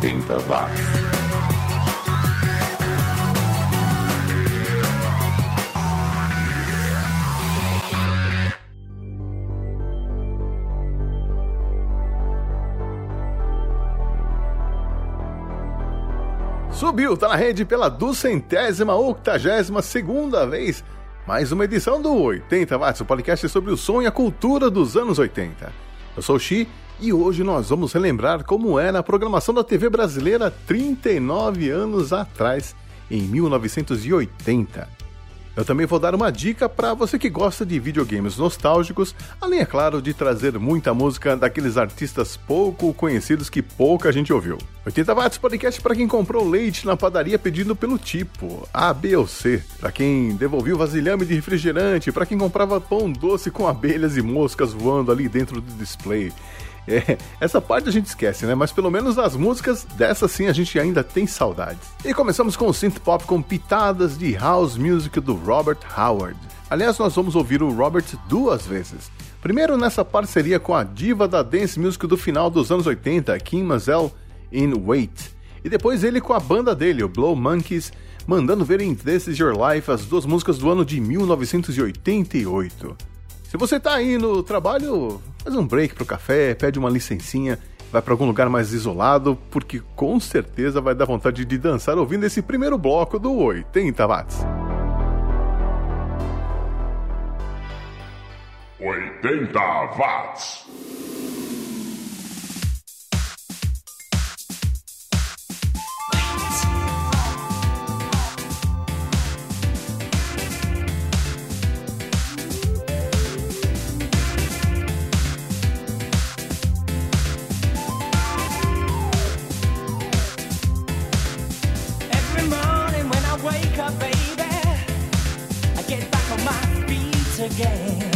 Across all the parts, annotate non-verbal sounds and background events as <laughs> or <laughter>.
80 watts. Subiu, tá na rede pela duzentésima, octagésima segunda vez. Mais uma edição do 80 Watts, o podcast sobre o som e a cultura dos anos 80. Eu sou o Xi e hoje nós vamos relembrar como era a programação da TV brasileira 39 anos atrás, em 1980. Eu também vou dar uma dica para você que gosta de videogames nostálgicos, além, é claro, de trazer muita música daqueles artistas pouco conhecidos que pouca gente ouviu. 80 Watts Podcast para quem comprou leite na padaria pedindo pelo tipo A, B ou C, para quem devolveu vasilhame de refrigerante, para quem comprava pão doce com abelhas e moscas voando ali dentro do display. É, essa parte a gente esquece, né? Mas pelo menos as músicas, dessa sim a gente ainda tem saudades. E começamos com o synth pop com pitadas de house music do Robert Howard. Aliás, nós vamos ouvir o Robert duas vezes. Primeiro nessa parceria com a diva da dance music do final dos anos 80, Kim Mazel, in Wait. E depois ele com a banda dele, o Blow Monkeys, mandando ver em This Is Your Life as duas músicas do ano de 1988. Se você tá aí no trabalho, faz um break pro café, pede uma licencinha, vai para algum lugar mais isolado, porque com certeza vai dar vontade de dançar ouvindo esse primeiro bloco do 80 watts. 80 watts. again.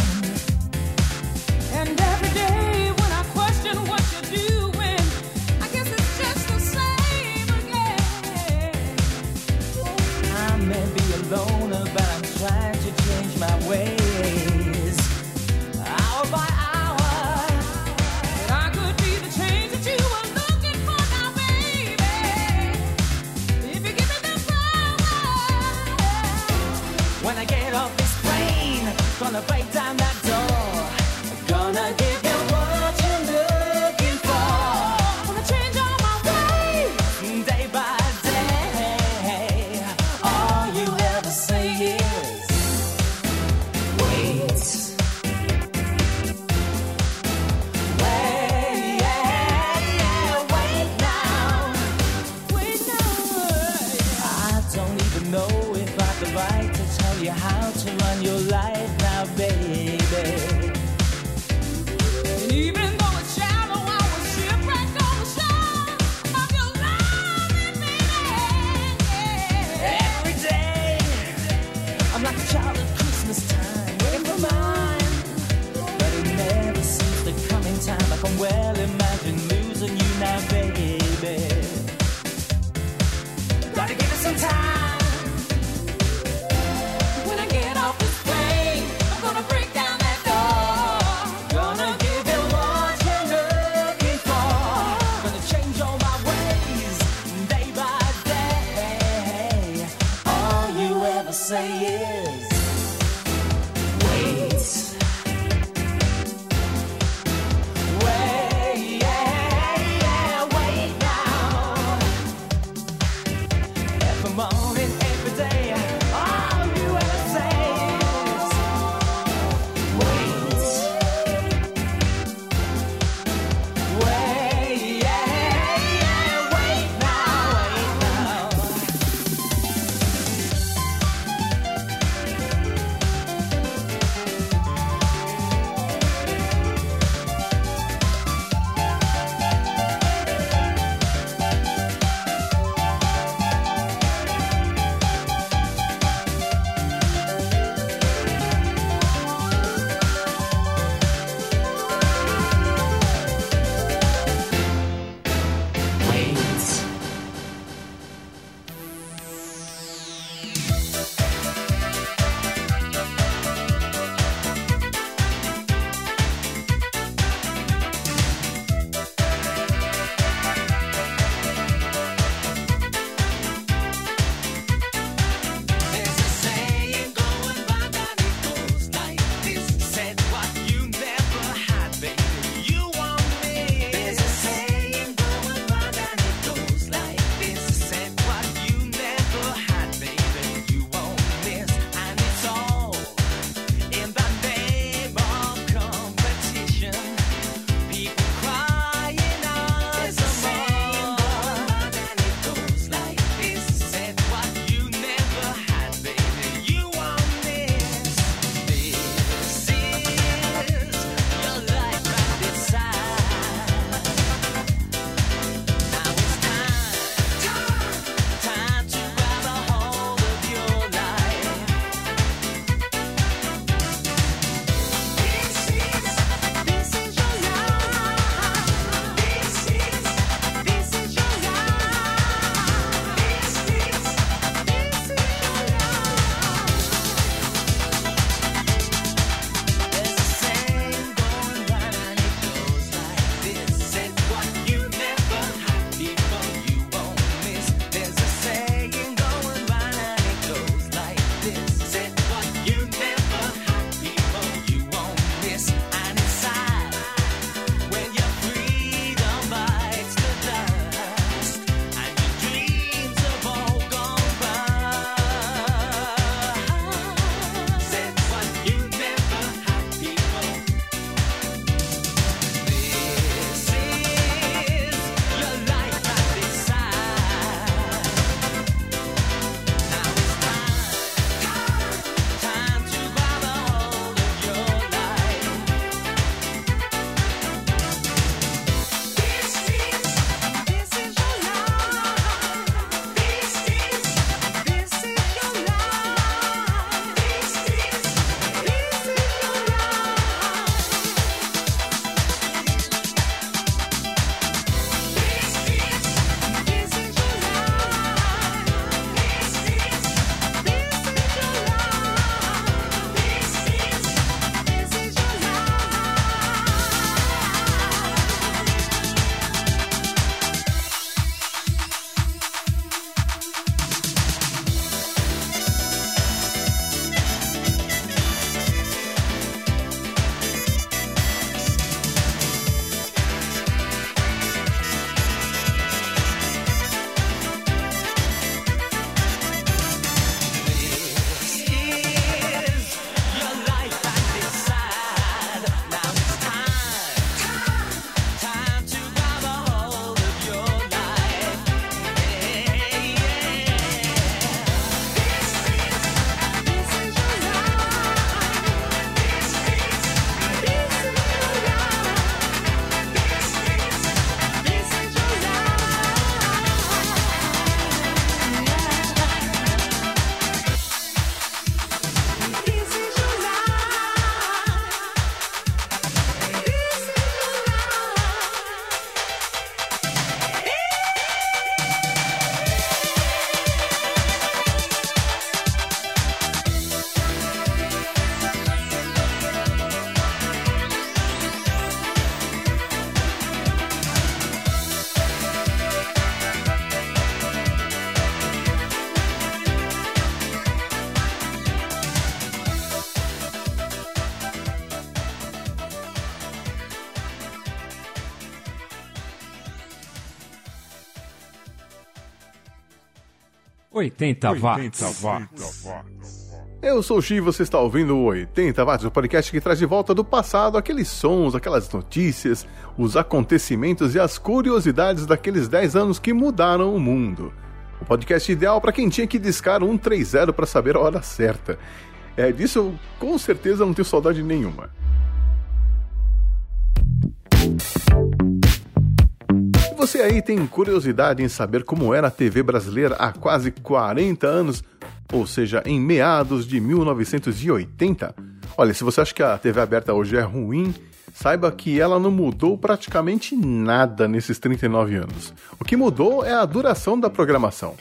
80 watts. 80 watts. Eu sou o Xi e você está ouvindo o 80 watts, o podcast que traz de volta do passado aqueles sons, aquelas notícias, os acontecimentos e as curiosidades daqueles 10 anos que mudaram o mundo. O podcast ideal para quem tinha que discar 130 para saber a hora certa. É, disso eu com certeza não tenho saudade nenhuma. Você aí tem curiosidade em saber como era a TV brasileira há quase 40 anos, ou seja, em meados de 1980? Olha, se você acha que a TV aberta hoje é ruim, saiba que ela não mudou praticamente nada nesses 39 anos. O que mudou é a duração da programação.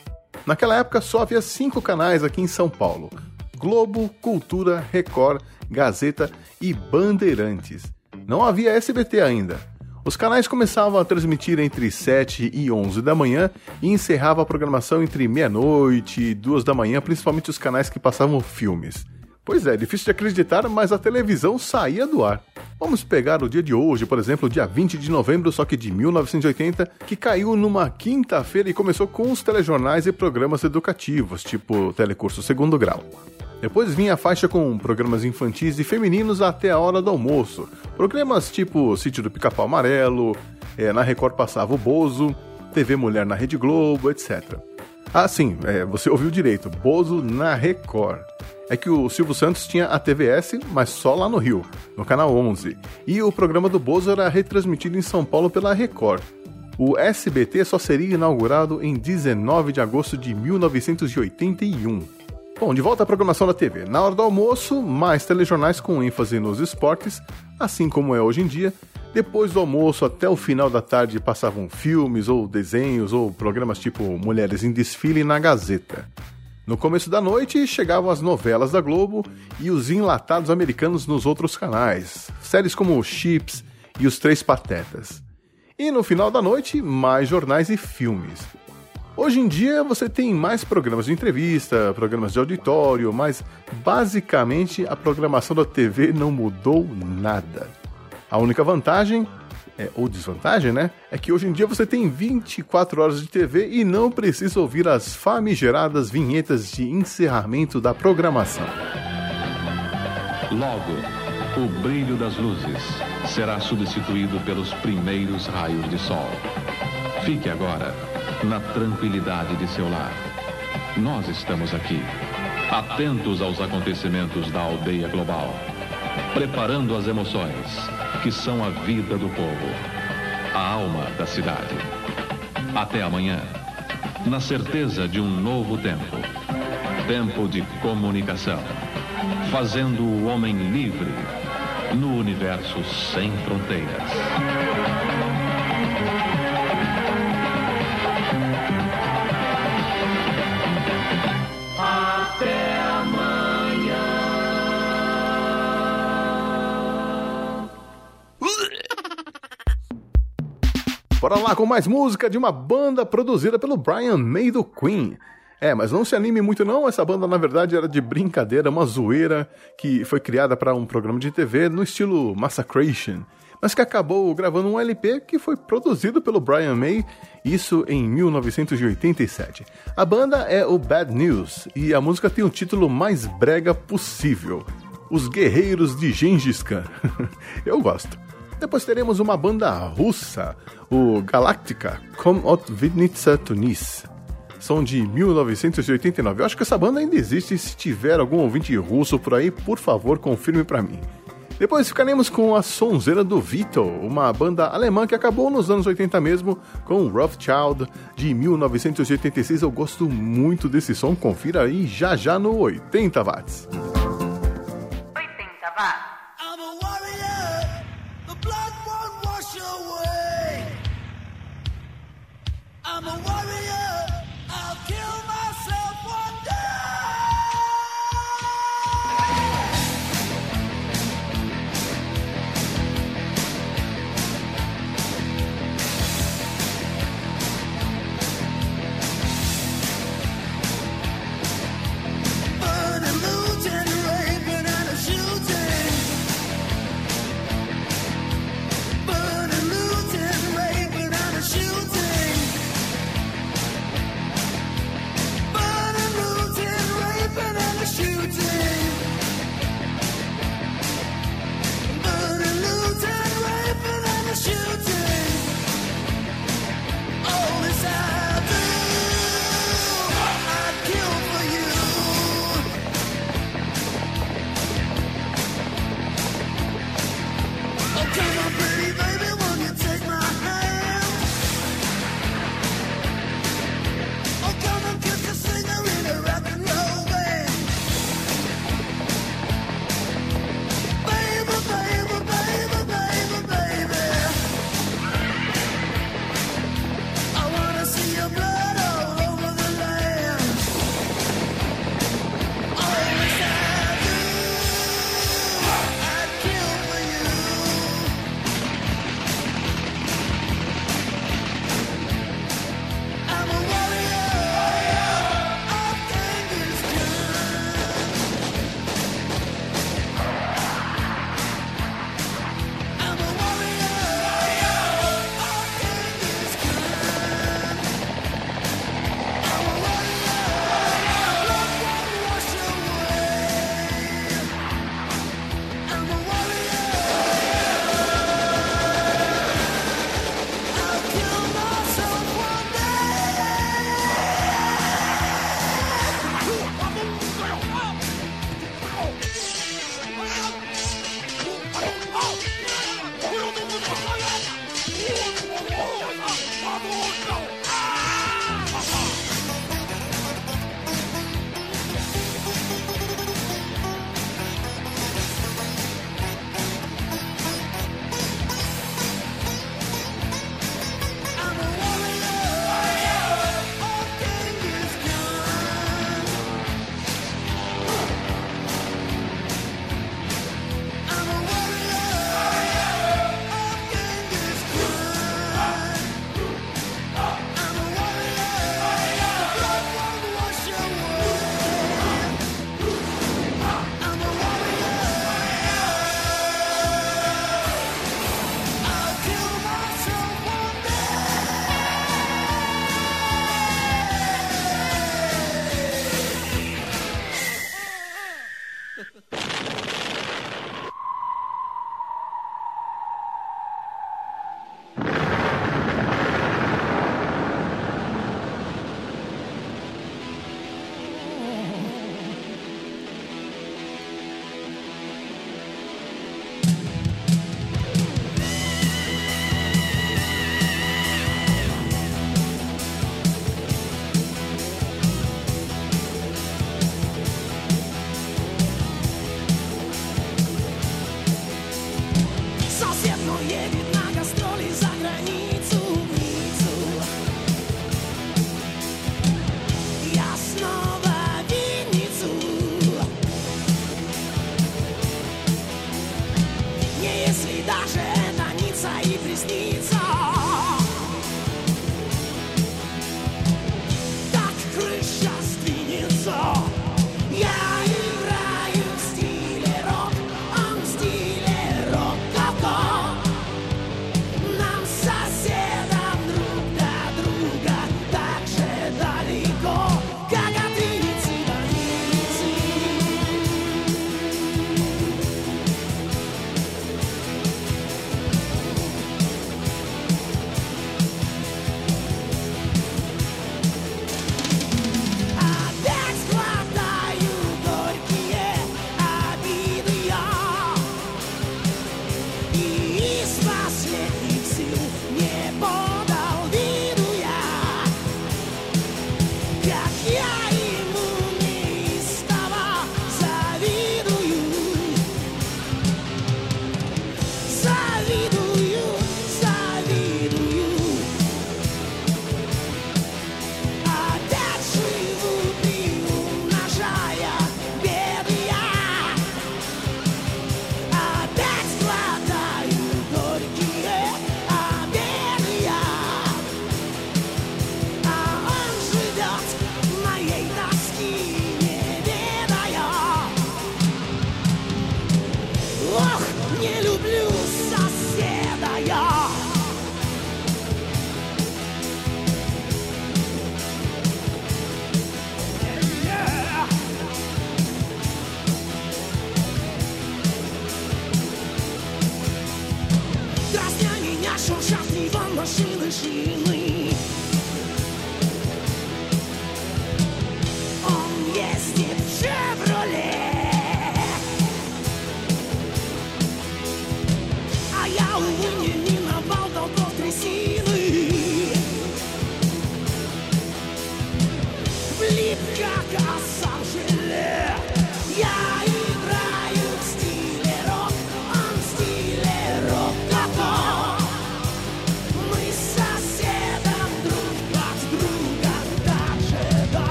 Naquela época só havia cinco canais aqui em São Paulo: Globo, Cultura, Record, Gazeta e Bandeirantes. Não havia SBT ainda. Os canais começavam a transmitir entre 7 e 11 da manhã e encerrava a programação entre meia-noite e 2 da manhã, principalmente os canais que passavam filmes. Pois é, difícil de acreditar, mas a televisão saía do ar. Vamos pegar o dia de hoje, por exemplo, dia 20 de novembro, só que de 1980, que caiu numa quinta-feira e começou com os telejornais e programas educativos, tipo Telecurso Segundo Grau. Depois vinha a faixa com programas infantis e femininos até a hora do almoço. Programas tipo Sítio do Pica-Pau Amarelo, é, na Record passava o Bozo, TV Mulher na Rede Globo, etc. Ah, sim, é, você ouviu direito, Bozo na Record. É que o Silvio Santos tinha a TVS, mas só lá no Rio, no canal 11. E o programa do Bozo era retransmitido em São Paulo pela Record. O SBT só seria inaugurado em 19 de agosto de 1981. Bom, de volta à programação da TV. Na hora do almoço, mais telejornais com ênfase nos esportes, assim como é hoje em dia. Depois do almoço, até o final da tarde, passavam filmes ou desenhos ou programas tipo Mulheres em Desfile na Gazeta. No começo da noite, chegavam as novelas da Globo e os enlatados americanos nos outros canais, séries como Chips e Os Três Patetas. E no final da noite, mais jornais e filmes. Hoje em dia você tem mais programas de entrevista, programas de auditório, mas basicamente a programação da TV não mudou nada. A única vantagem, é, ou desvantagem, né? É que hoje em dia você tem 24 horas de TV e não precisa ouvir as famigeradas vinhetas de encerramento da programação. Logo, o brilho das luzes será substituído pelos primeiros raios de sol. Fique agora na tranquilidade de seu lar. Nós estamos aqui, atentos aos acontecimentos da aldeia global, preparando as emoções que são a vida do povo, a alma da cidade. Até amanhã, na certeza de um novo tempo tempo de comunicação, fazendo o homem livre no universo sem fronteiras. Bora lá com mais música de uma banda produzida pelo Brian May do Queen. É, mas não se anime muito não, essa banda na verdade era de brincadeira, uma zoeira que foi criada para um programa de TV no estilo Massacration, mas que acabou gravando um LP que foi produzido pelo Brian May, isso em 1987. A banda é o Bad News e a música tem o título mais brega possível, Os Guerreiros de Gengis Khan. <laughs> Eu gosto. Depois teremos uma banda russa, o Galactica от Vidnitsa Tunis. São de 1989. Eu acho que essa banda ainda existe. Se tiver algum ouvinte russo por aí, por favor, confirme para mim. Depois ficaremos com a sonzeira do Vito, uma banda alemã que acabou nos anos 80 mesmo, com Rough Child de 1986. Eu gosto muito desse som, confira aí já já no 80 watts. 80 watts.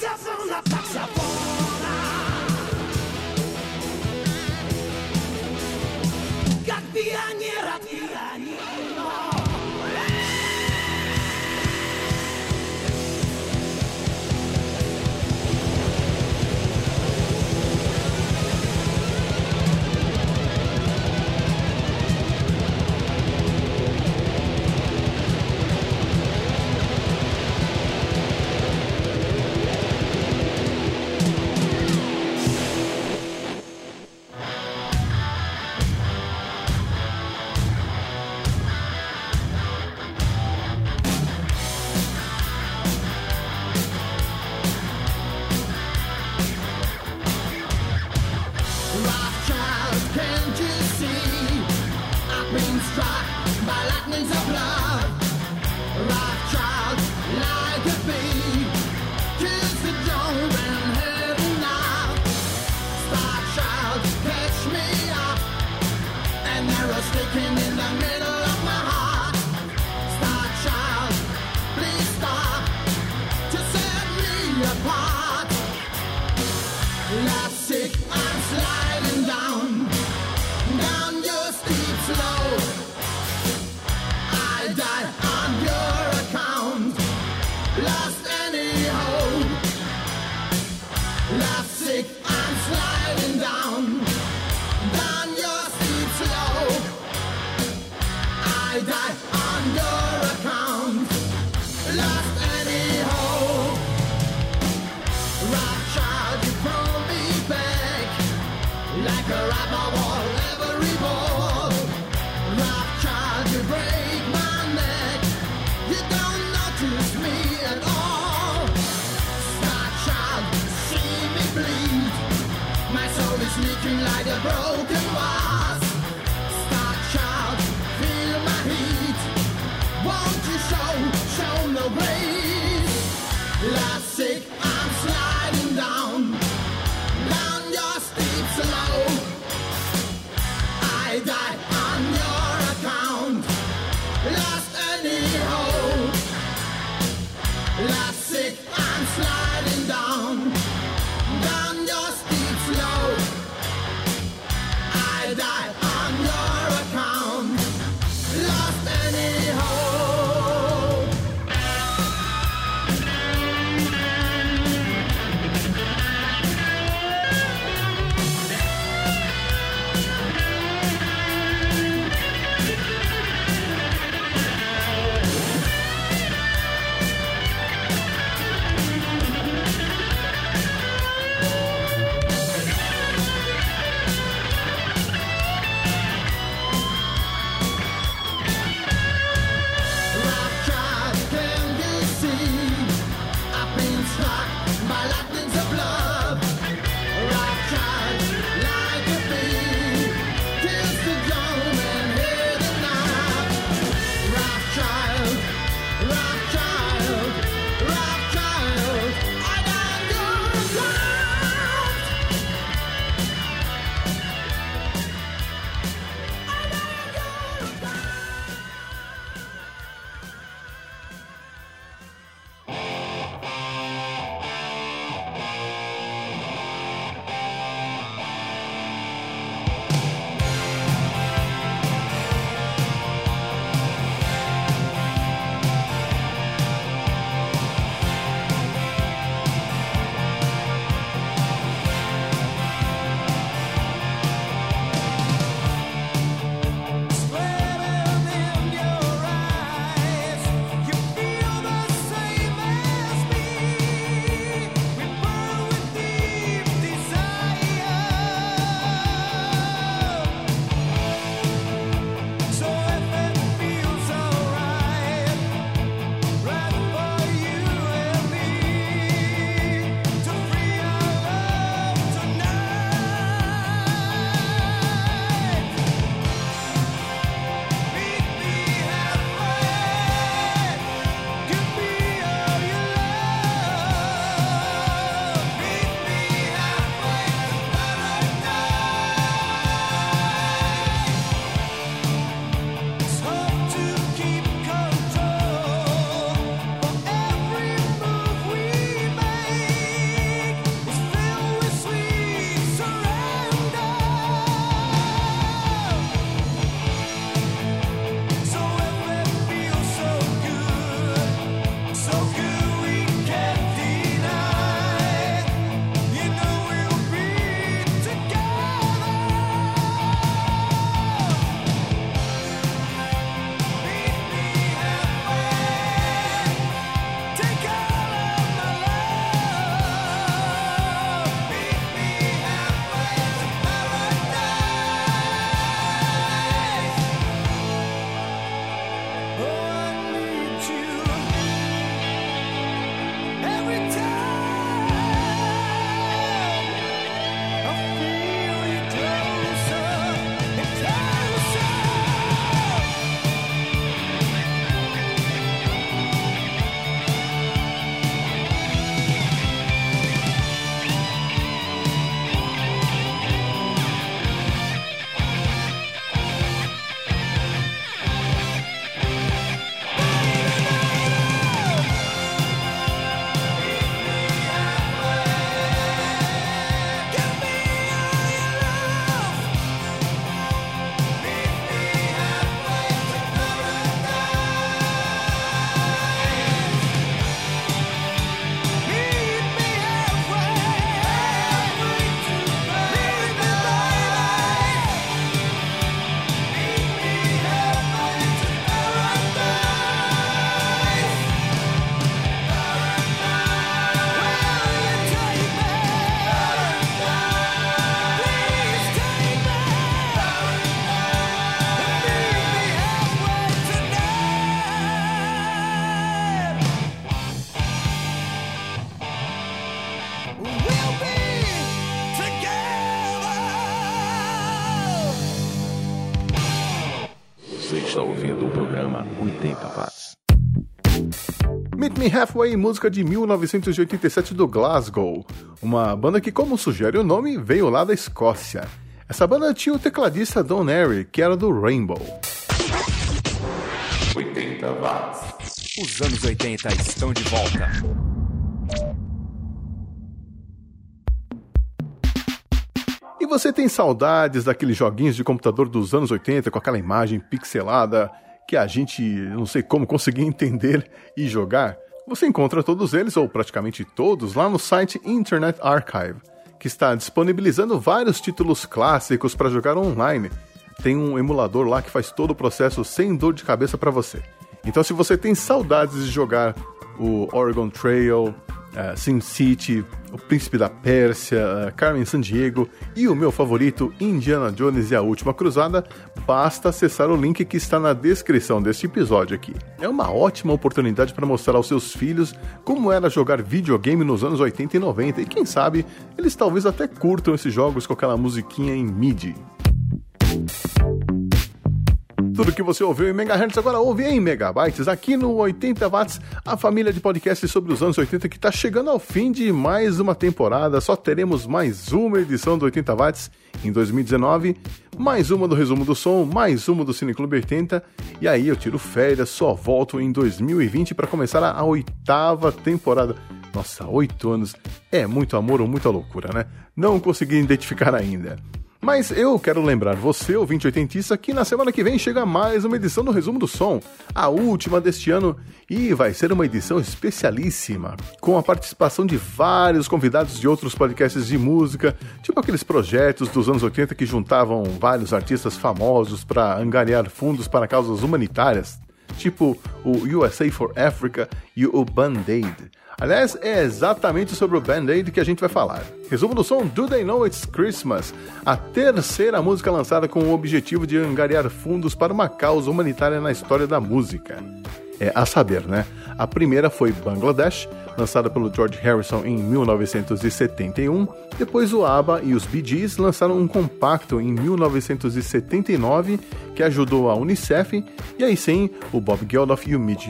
ça s'en London. Me Halfway, música de 1987 do Glasgow, uma banda que, como sugere o nome, veio lá da Escócia. Essa banda tinha o tecladista Don Airy, que era do Rainbow. 80 watts. Os anos 80 estão de volta. E você tem saudades daqueles joguinhos de computador dos anos 80 com aquela imagem pixelada que a gente não sei como conseguia <laughs> entender e jogar? Você encontra todos eles, ou praticamente todos, lá no site Internet Archive, que está disponibilizando vários títulos clássicos para jogar online. Tem um emulador lá que faz todo o processo sem dor de cabeça para você. Então, se você tem saudades de jogar o Oregon Trail, uh, Sim City, O Príncipe da Pérsia, uh, Carmen Sandiego e o meu favorito, Indiana Jones e a Última Cruzada, basta acessar o link que está na descrição deste episódio aqui. É uma ótima oportunidade para mostrar aos seus filhos como era jogar videogame nos anos 80 e 90 e quem sabe eles talvez até curtam esses jogos com aquela musiquinha em MIDI. Tudo que você ouviu em megahertz agora ouve em megabytes aqui no 80 watts, a família de podcasts sobre os anos 80 que está chegando ao fim de mais uma temporada. Só teremos mais uma edição do 80 watts em 2019, mais uma do resumo do som, mais uma do Cineclube 80 e aí eu tiro férias, só volto em 2020 para começar a oitava temporada. Nossa, oito anos é muito amor ou muita loucura, né? Não consegui identificar ainda. Mas eu quero lembrar você, ouvinte oitentista, que na semana que vem chega mais uma edição do Resumo do Som, a última deste ano, e vai ser uma edição especialíssima, com a participação de vários convidados de outros podcasts de música, tipo aqueles projetos dos anos 80 que juntavam vários artistas famosos para angariar fundos para causas humanitárias, tipo o USA for Africa e o Band-Aid. Aliás, é exatamente sobre o Band-Aid que a gente vai falar. Resumo do som Do They Know It's Christmas, a terceira música lançada com o objetivo de angariar fundos para uma causa humanitária na história da música. É a saber, né? A primeira foi Bangladesh, lançada pelo George Harrison em 1971. Depois o ABBA e os Bee Gees lançaram um compacto em 1979 que ajudou a Unicef. E aí sim, o Bob Geldof e o Mitch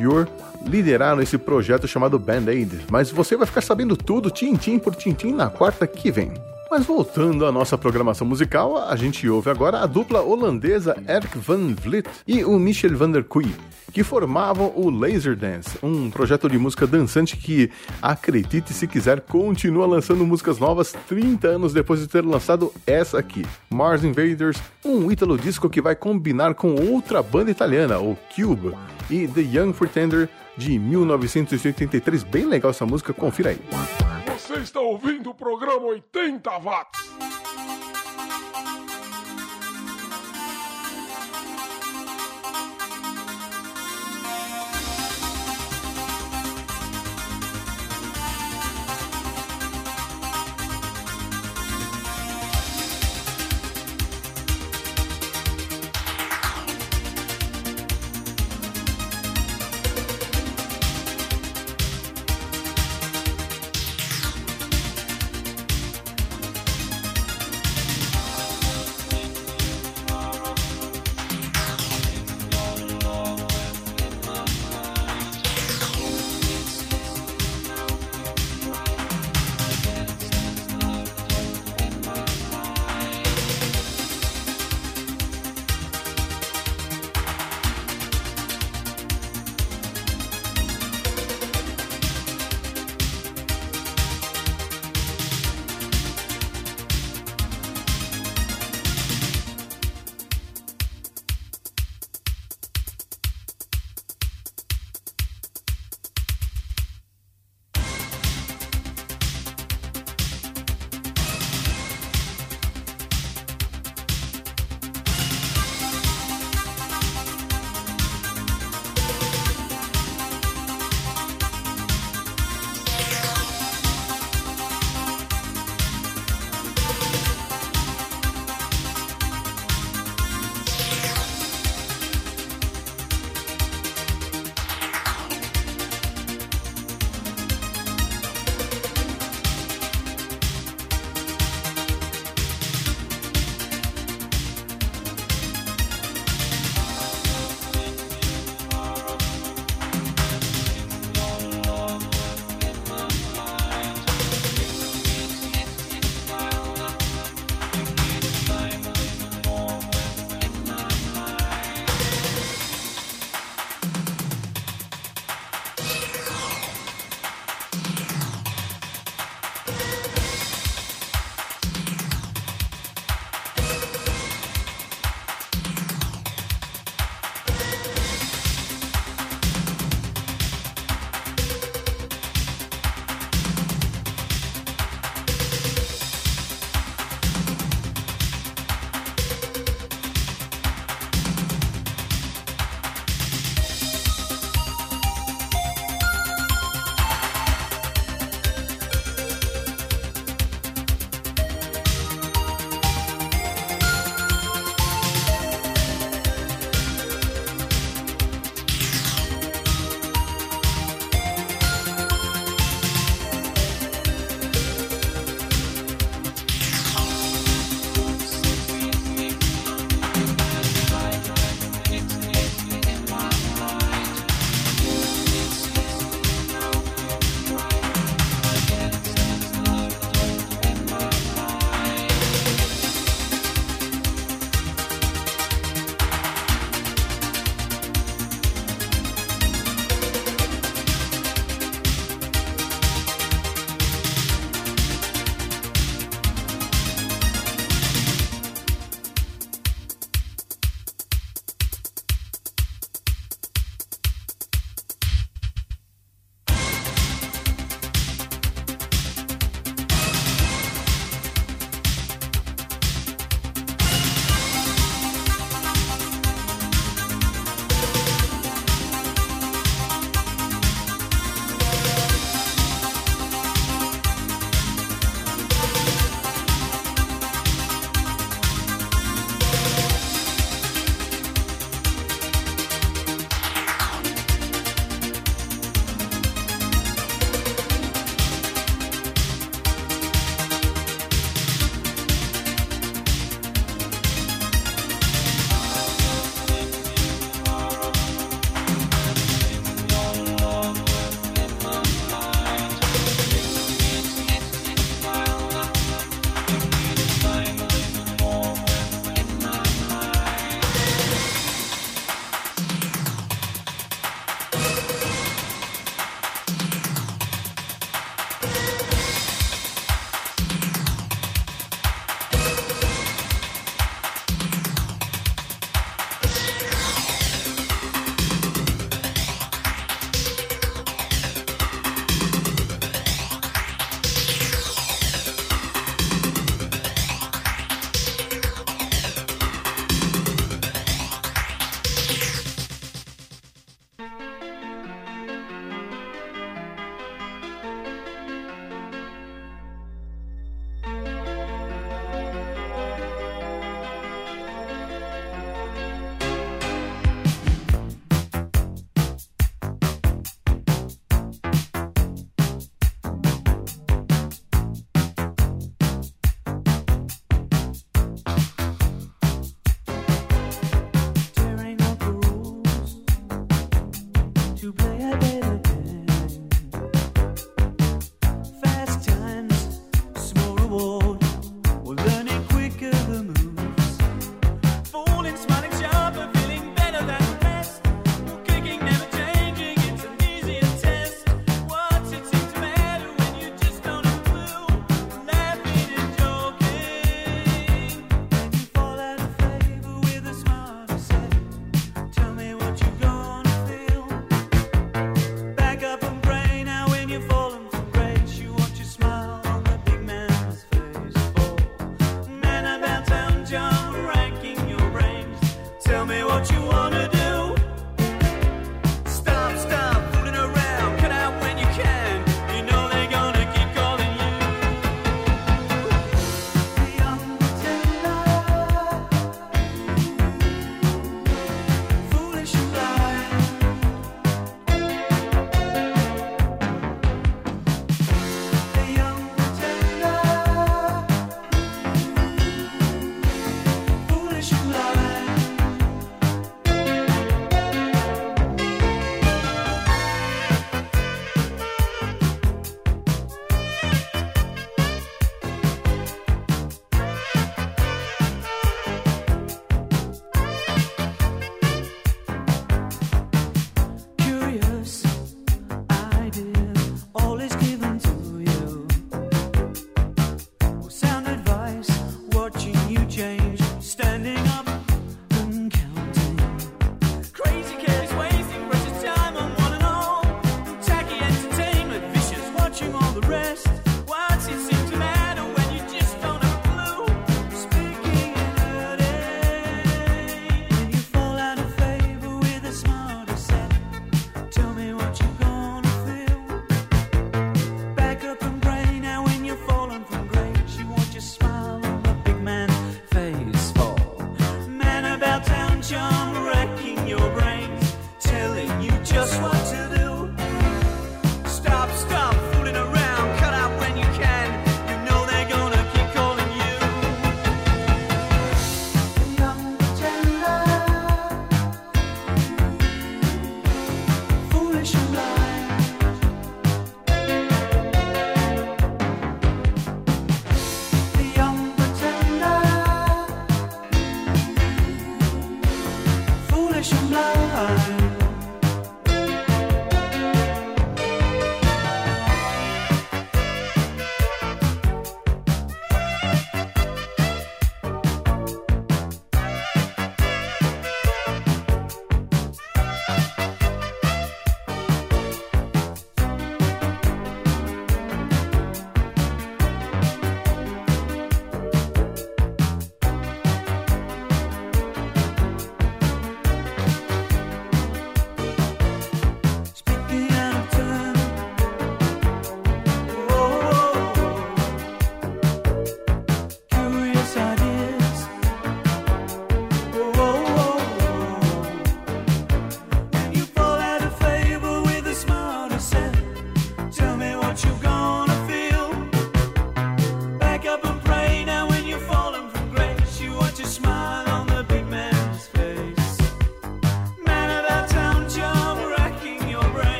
lideraram esse projeto chamado Band-Aid. Mas você vai ficar sabendo tudo, tintim por tintim, na quarta que vem. Mas voltando à nossa programação musical, a gente ouve agora a dupla holandesa Eric Van Vliet e o Michel van der Kuy, que formavam o Laserdance, um projeto de música dançante que, acredite se quiser, continua lançando músicas novas 30 anos depois de ter lançado essa aqui, Mars Invaders, um ítalo disco que vai combinar com outra banda italiana, o Cube, e The Young Pretender de 1983. Bem legal essa música, confira aí. Você está ouvindo o programa 80 watts.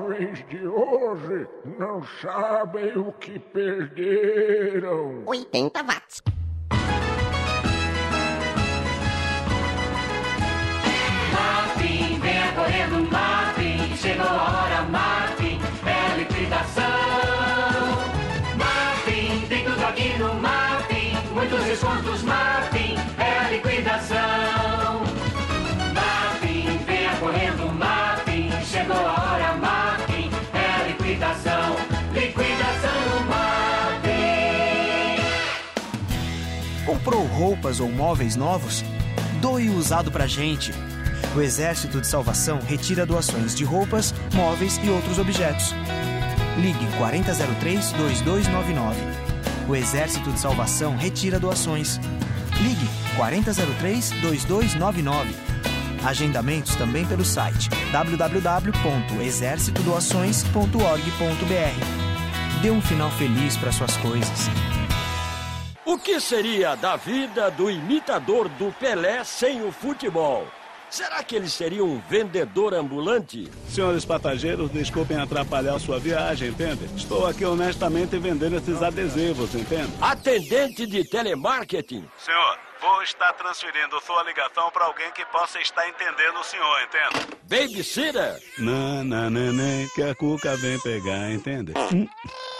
Jovens de hoje não sabem o que perderam. 80 watts. Comprou roupas ou móveis novos? Doe o usado pra gente. O Exército de Salvação retira doações de roupas, móveis e outros objetos. Ligue 4003-2299. O Exército de Salvação retira doações. Ligue 4003-2299. Agendamentos também pelo site www.exercitodoações.org.br. Dê um final feliz para suas coisas. O que seria da vida do imitador do Pelé sem o futebol? Será que ele seria um vendedor ambulante? Senhores passageiros, desculpem atrapalhar sua viagem, entende? Estou aqui honestamente vendendo esses adesivos, entende? Atendente de telemarketing? Senhor, vou estar transferindo sua ligação para alguém que possa estar entendendo o senhor, entende? Babysitter? Não, não, neném, que a cuca vem pegar, entende?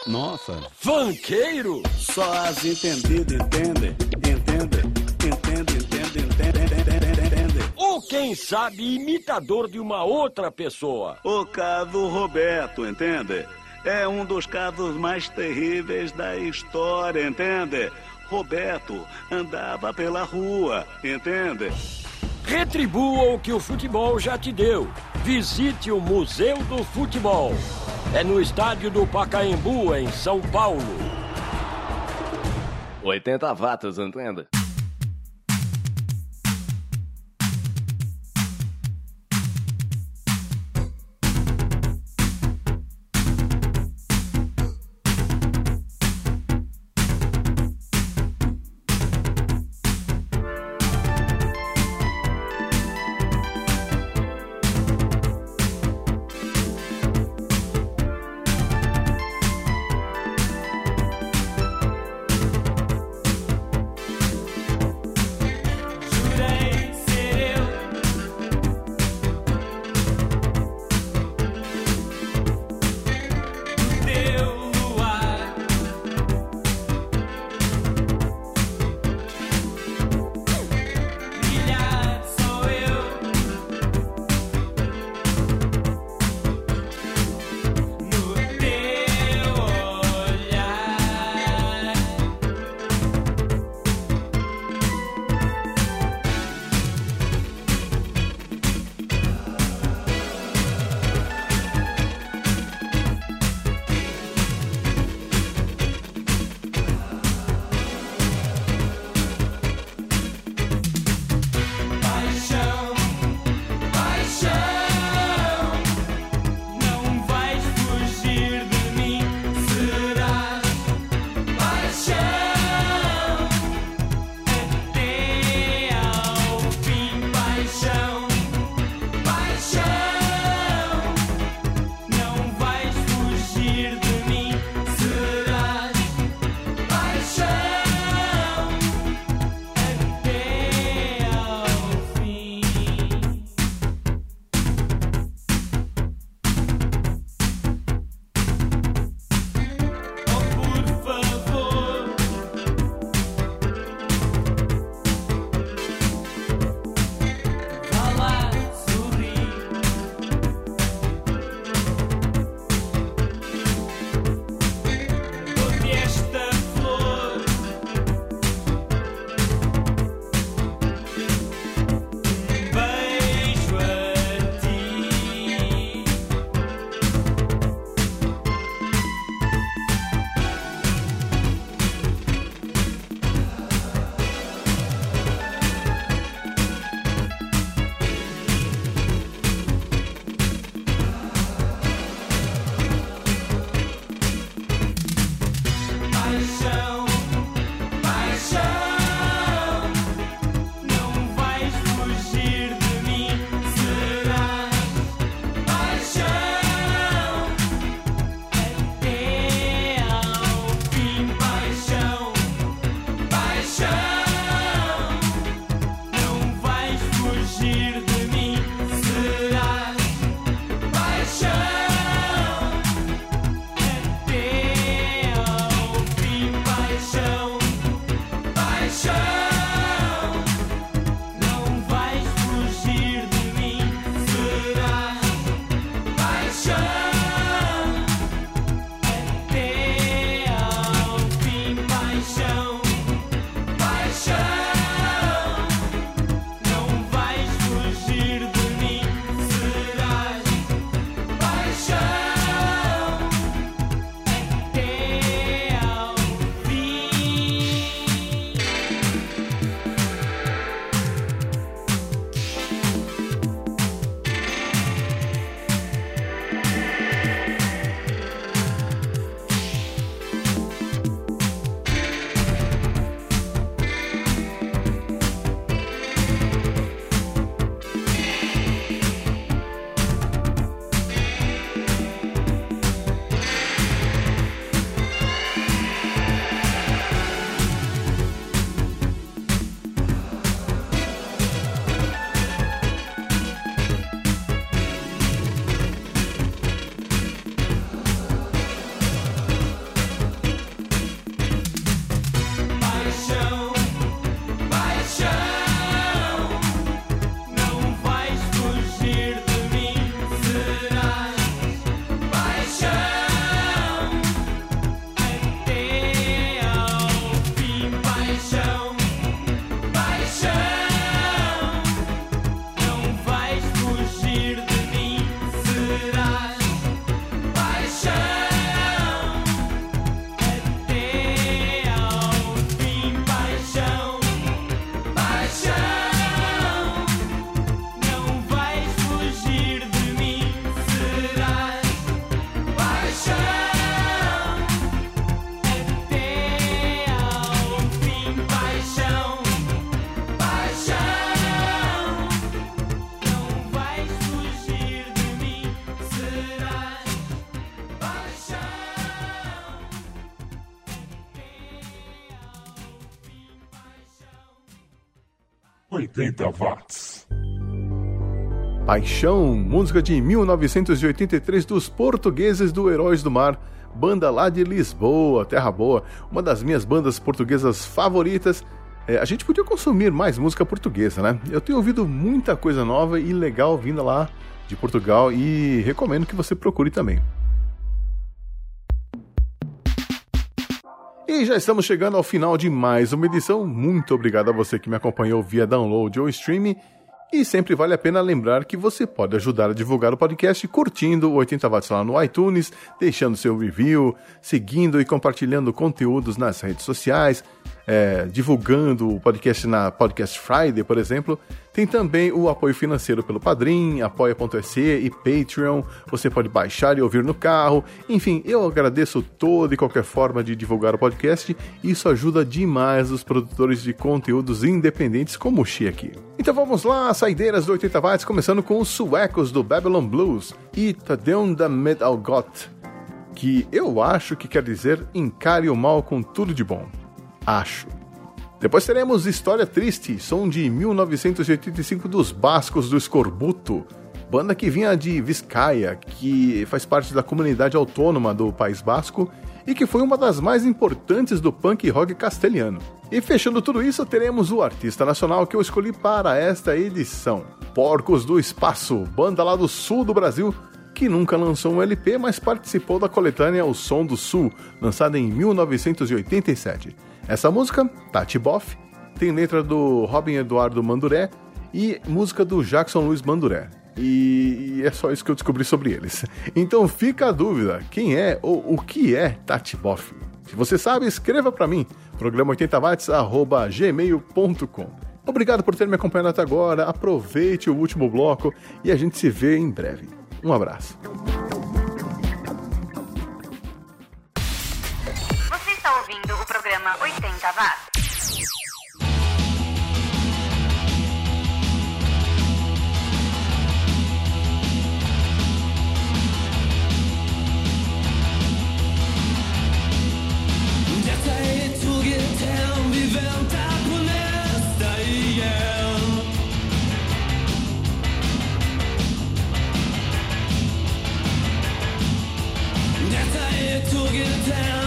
Nossa, Fanqueiro? só as entendidas entendem. Entende? Entende, entende, entende, entende, entende. Ou quem sabe imitador de uma outra pessoa? O caso Roberto, entende? É um dos casos mais terríveis da história, entende? Roberto andava pela rua, entende? Retribua o que o futebol já te deu. Visite o Museu do Futebol. É no estádio do Pacaembu, em São Paulo. 80 watts, entende? Paixão, música de 1983 dos portugueses do Heróis do Mar, banda lá de Lisboa, Terra Boa, uma das minhas bandas portuguesas favoritas. É, a gente podia consumir mais música portuguesa, né? Eu tenho ouvido muita coisa nova e legal vinda lá de Portugal e recomendo que você procure também. E já estamos chegando ao final de mais uma edição. Muito obrigado a você que me acompanhou via download ou streaming. E sempre vale a pena lembrar que você pode ajudar a divulgar o podcast curtindo o 80 Watts lá no iTunes, deixando seu review, seguindo e compartilhando conteúdos nas redes sociais, é, divulgando o podcast na Podcast Friday, por exemplo. Tem também o apoio financeiro pelo Padrim, apoia.se e Patreon. Você pode baixar e ouvir no carro. Enfim, eu agradeço toda e qualquer forma de divulgar o podcast. Isso ajuda demais os produtores de conteúdos independentes como o Xi aqui. Então vamos lá, saideiras do 80 watts, começando com os suecos do Babylon Blues e Metal Got, que eu acho que quer dizer encare o mal com tudo de bom acho. Depois teremos História Triste, som de 1985 dos Bascos do Escorbuto, banda que vinha de Vizcaya, que faz parte da comunidade autônoma do País Basco e que foi uma das mais importantes do punk rock castelhano. E fechando tudo isso, teremos o artista nacional que eu escolhi para esta edição: Porcos do Espaço, banda lá do sul do Brasil, que nunca lançou um LP, mas participou da coletânea O Som do Sul, lançada em 1987. Essa música, Tati Boff, tem letra do Robin Eduardo Manduré e música do Jackson Luiz Manduré. E é só isso que eu descobri sobre eles. <laughs> Então fica a dúvida: quem é ou o que é Tati Boff? Se você sabe, escreva para mim, programa80watts.gmail.com. Obrigado por ter me acompanhado até agora, aproveite o último bloco e a gente se vê em breve. Um abraço. Ouvindo o programa 80 Watts. Tog it down,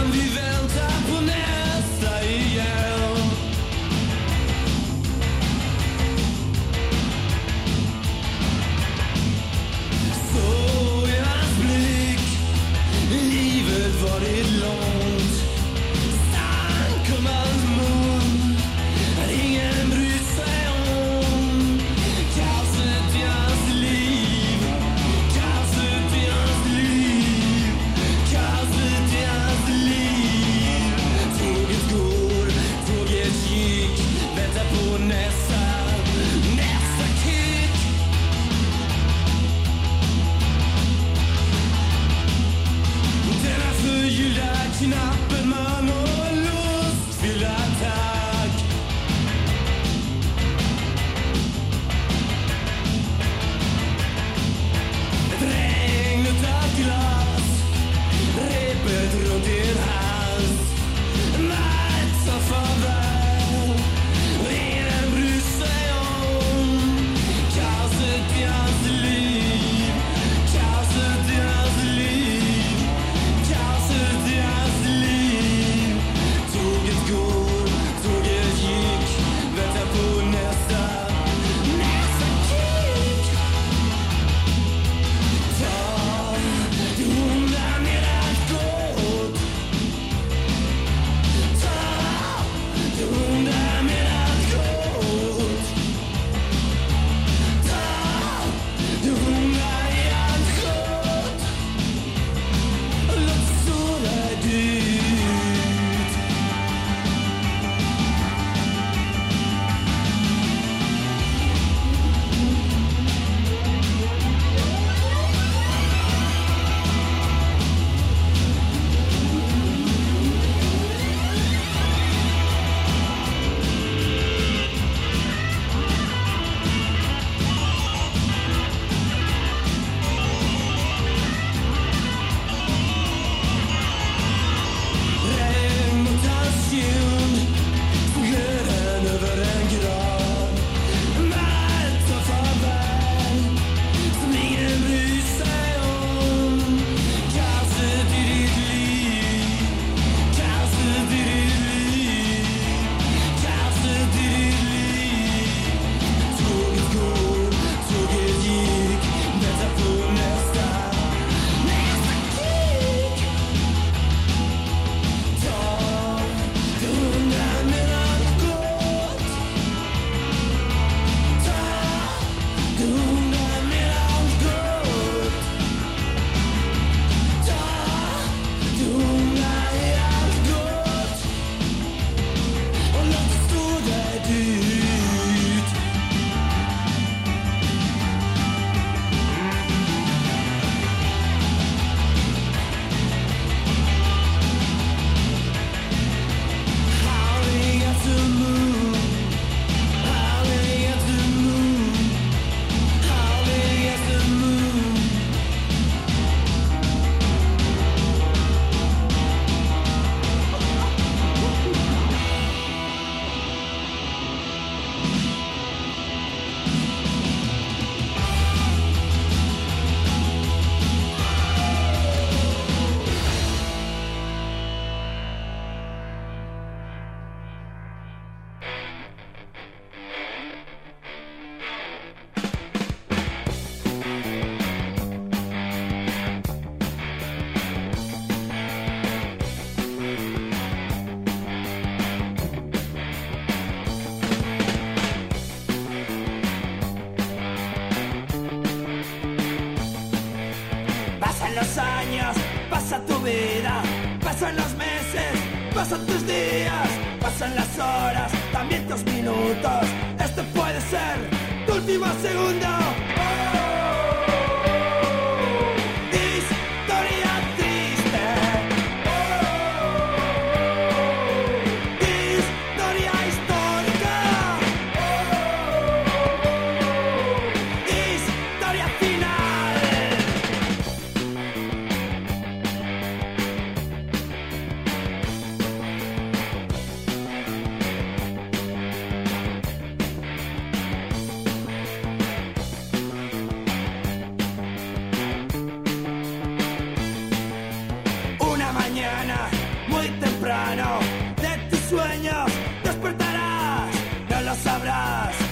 sabrás,